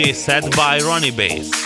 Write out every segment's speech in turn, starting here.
DJ set by Rony Bass.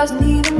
doesn't even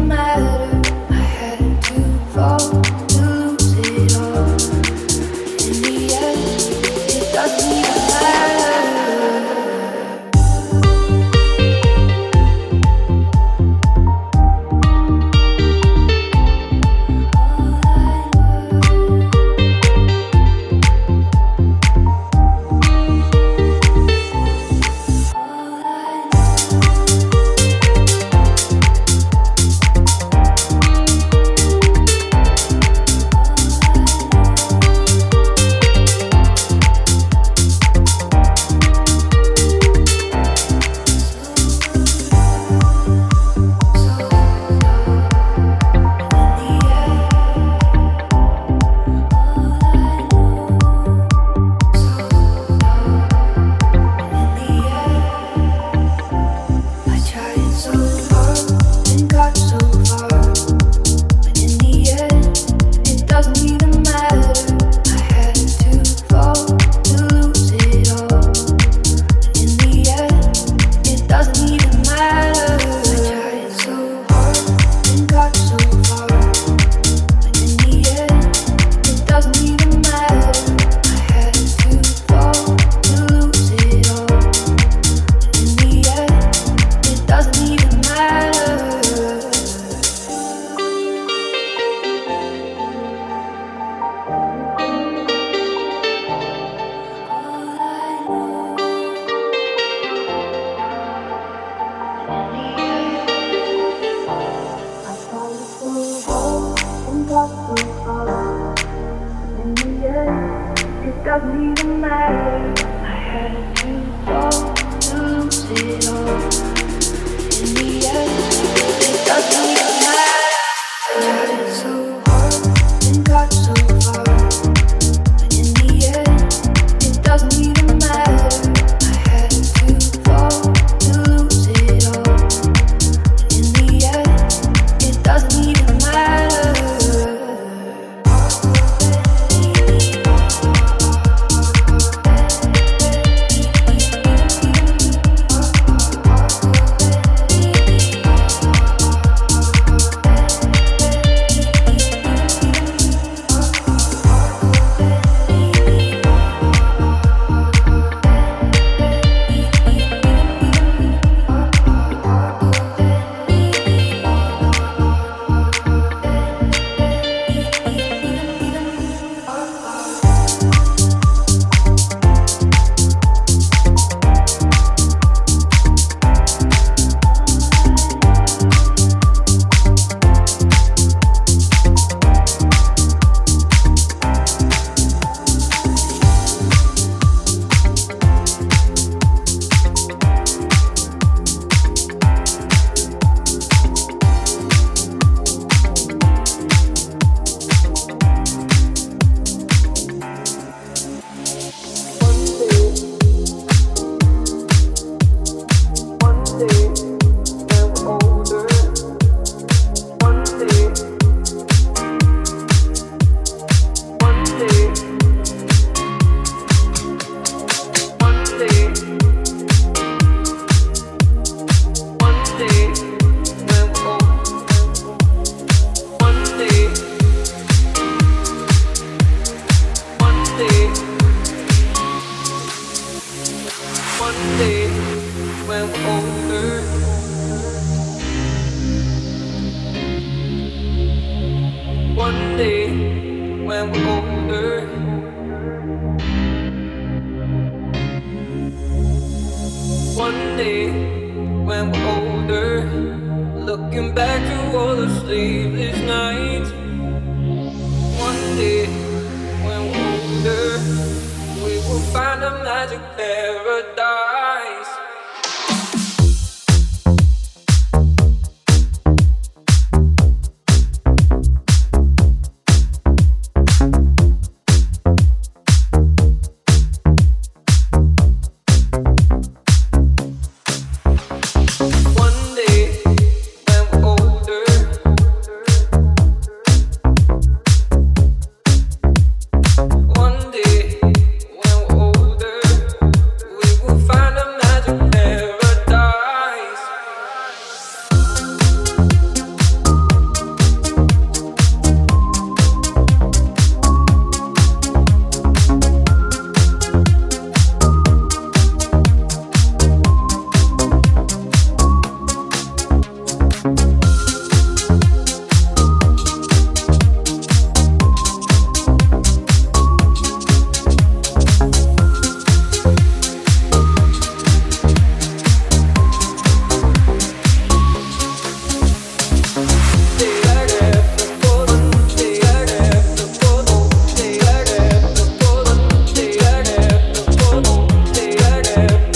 Looking back to all in the sleepless nights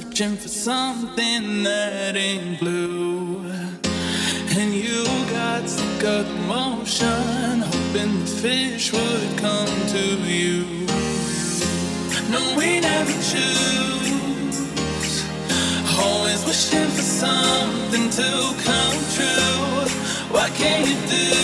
searching for something that ain't blue. And you got stuck up motion, hoping the fish would come to you. No, we never choose. Always wishing for something to come true. Why can't you do?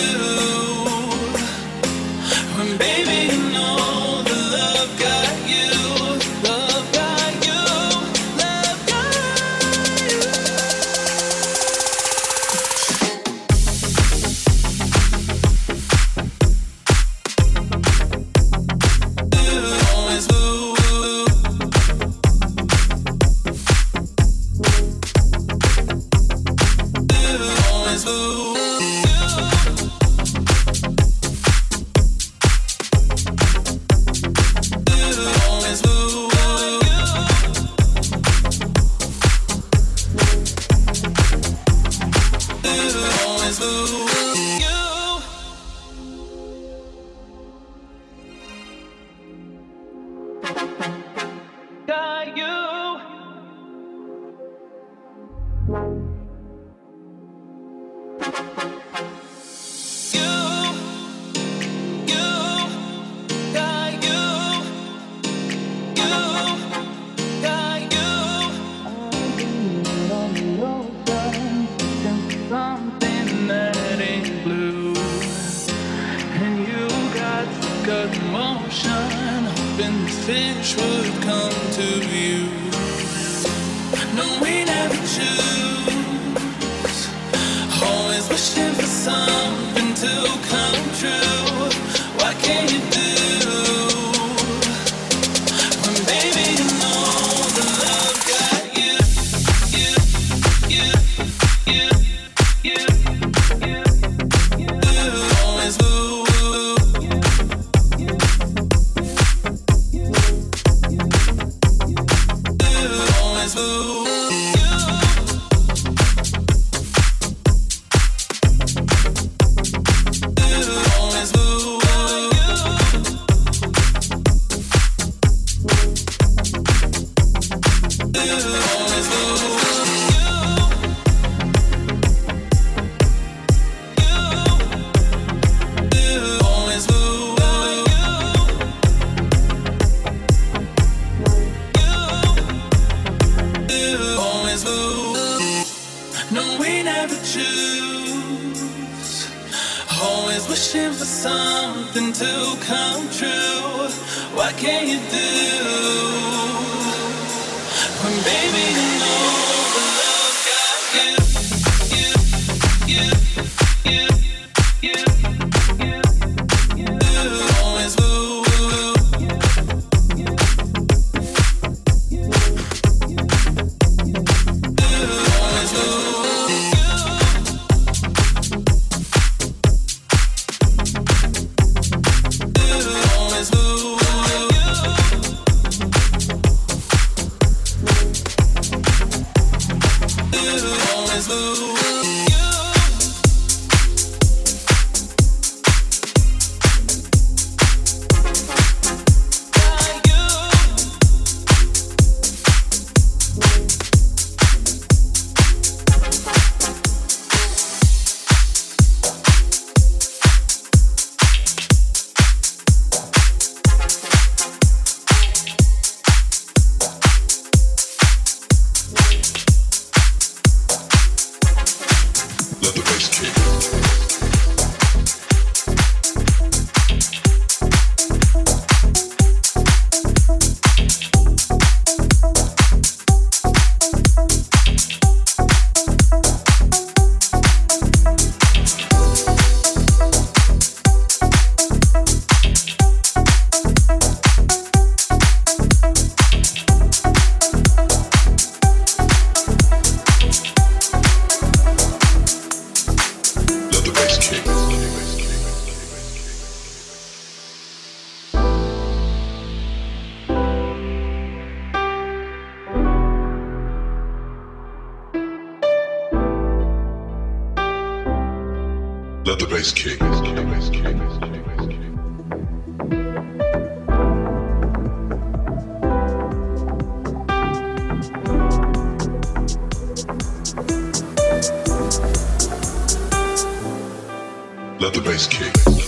Let the bass kick.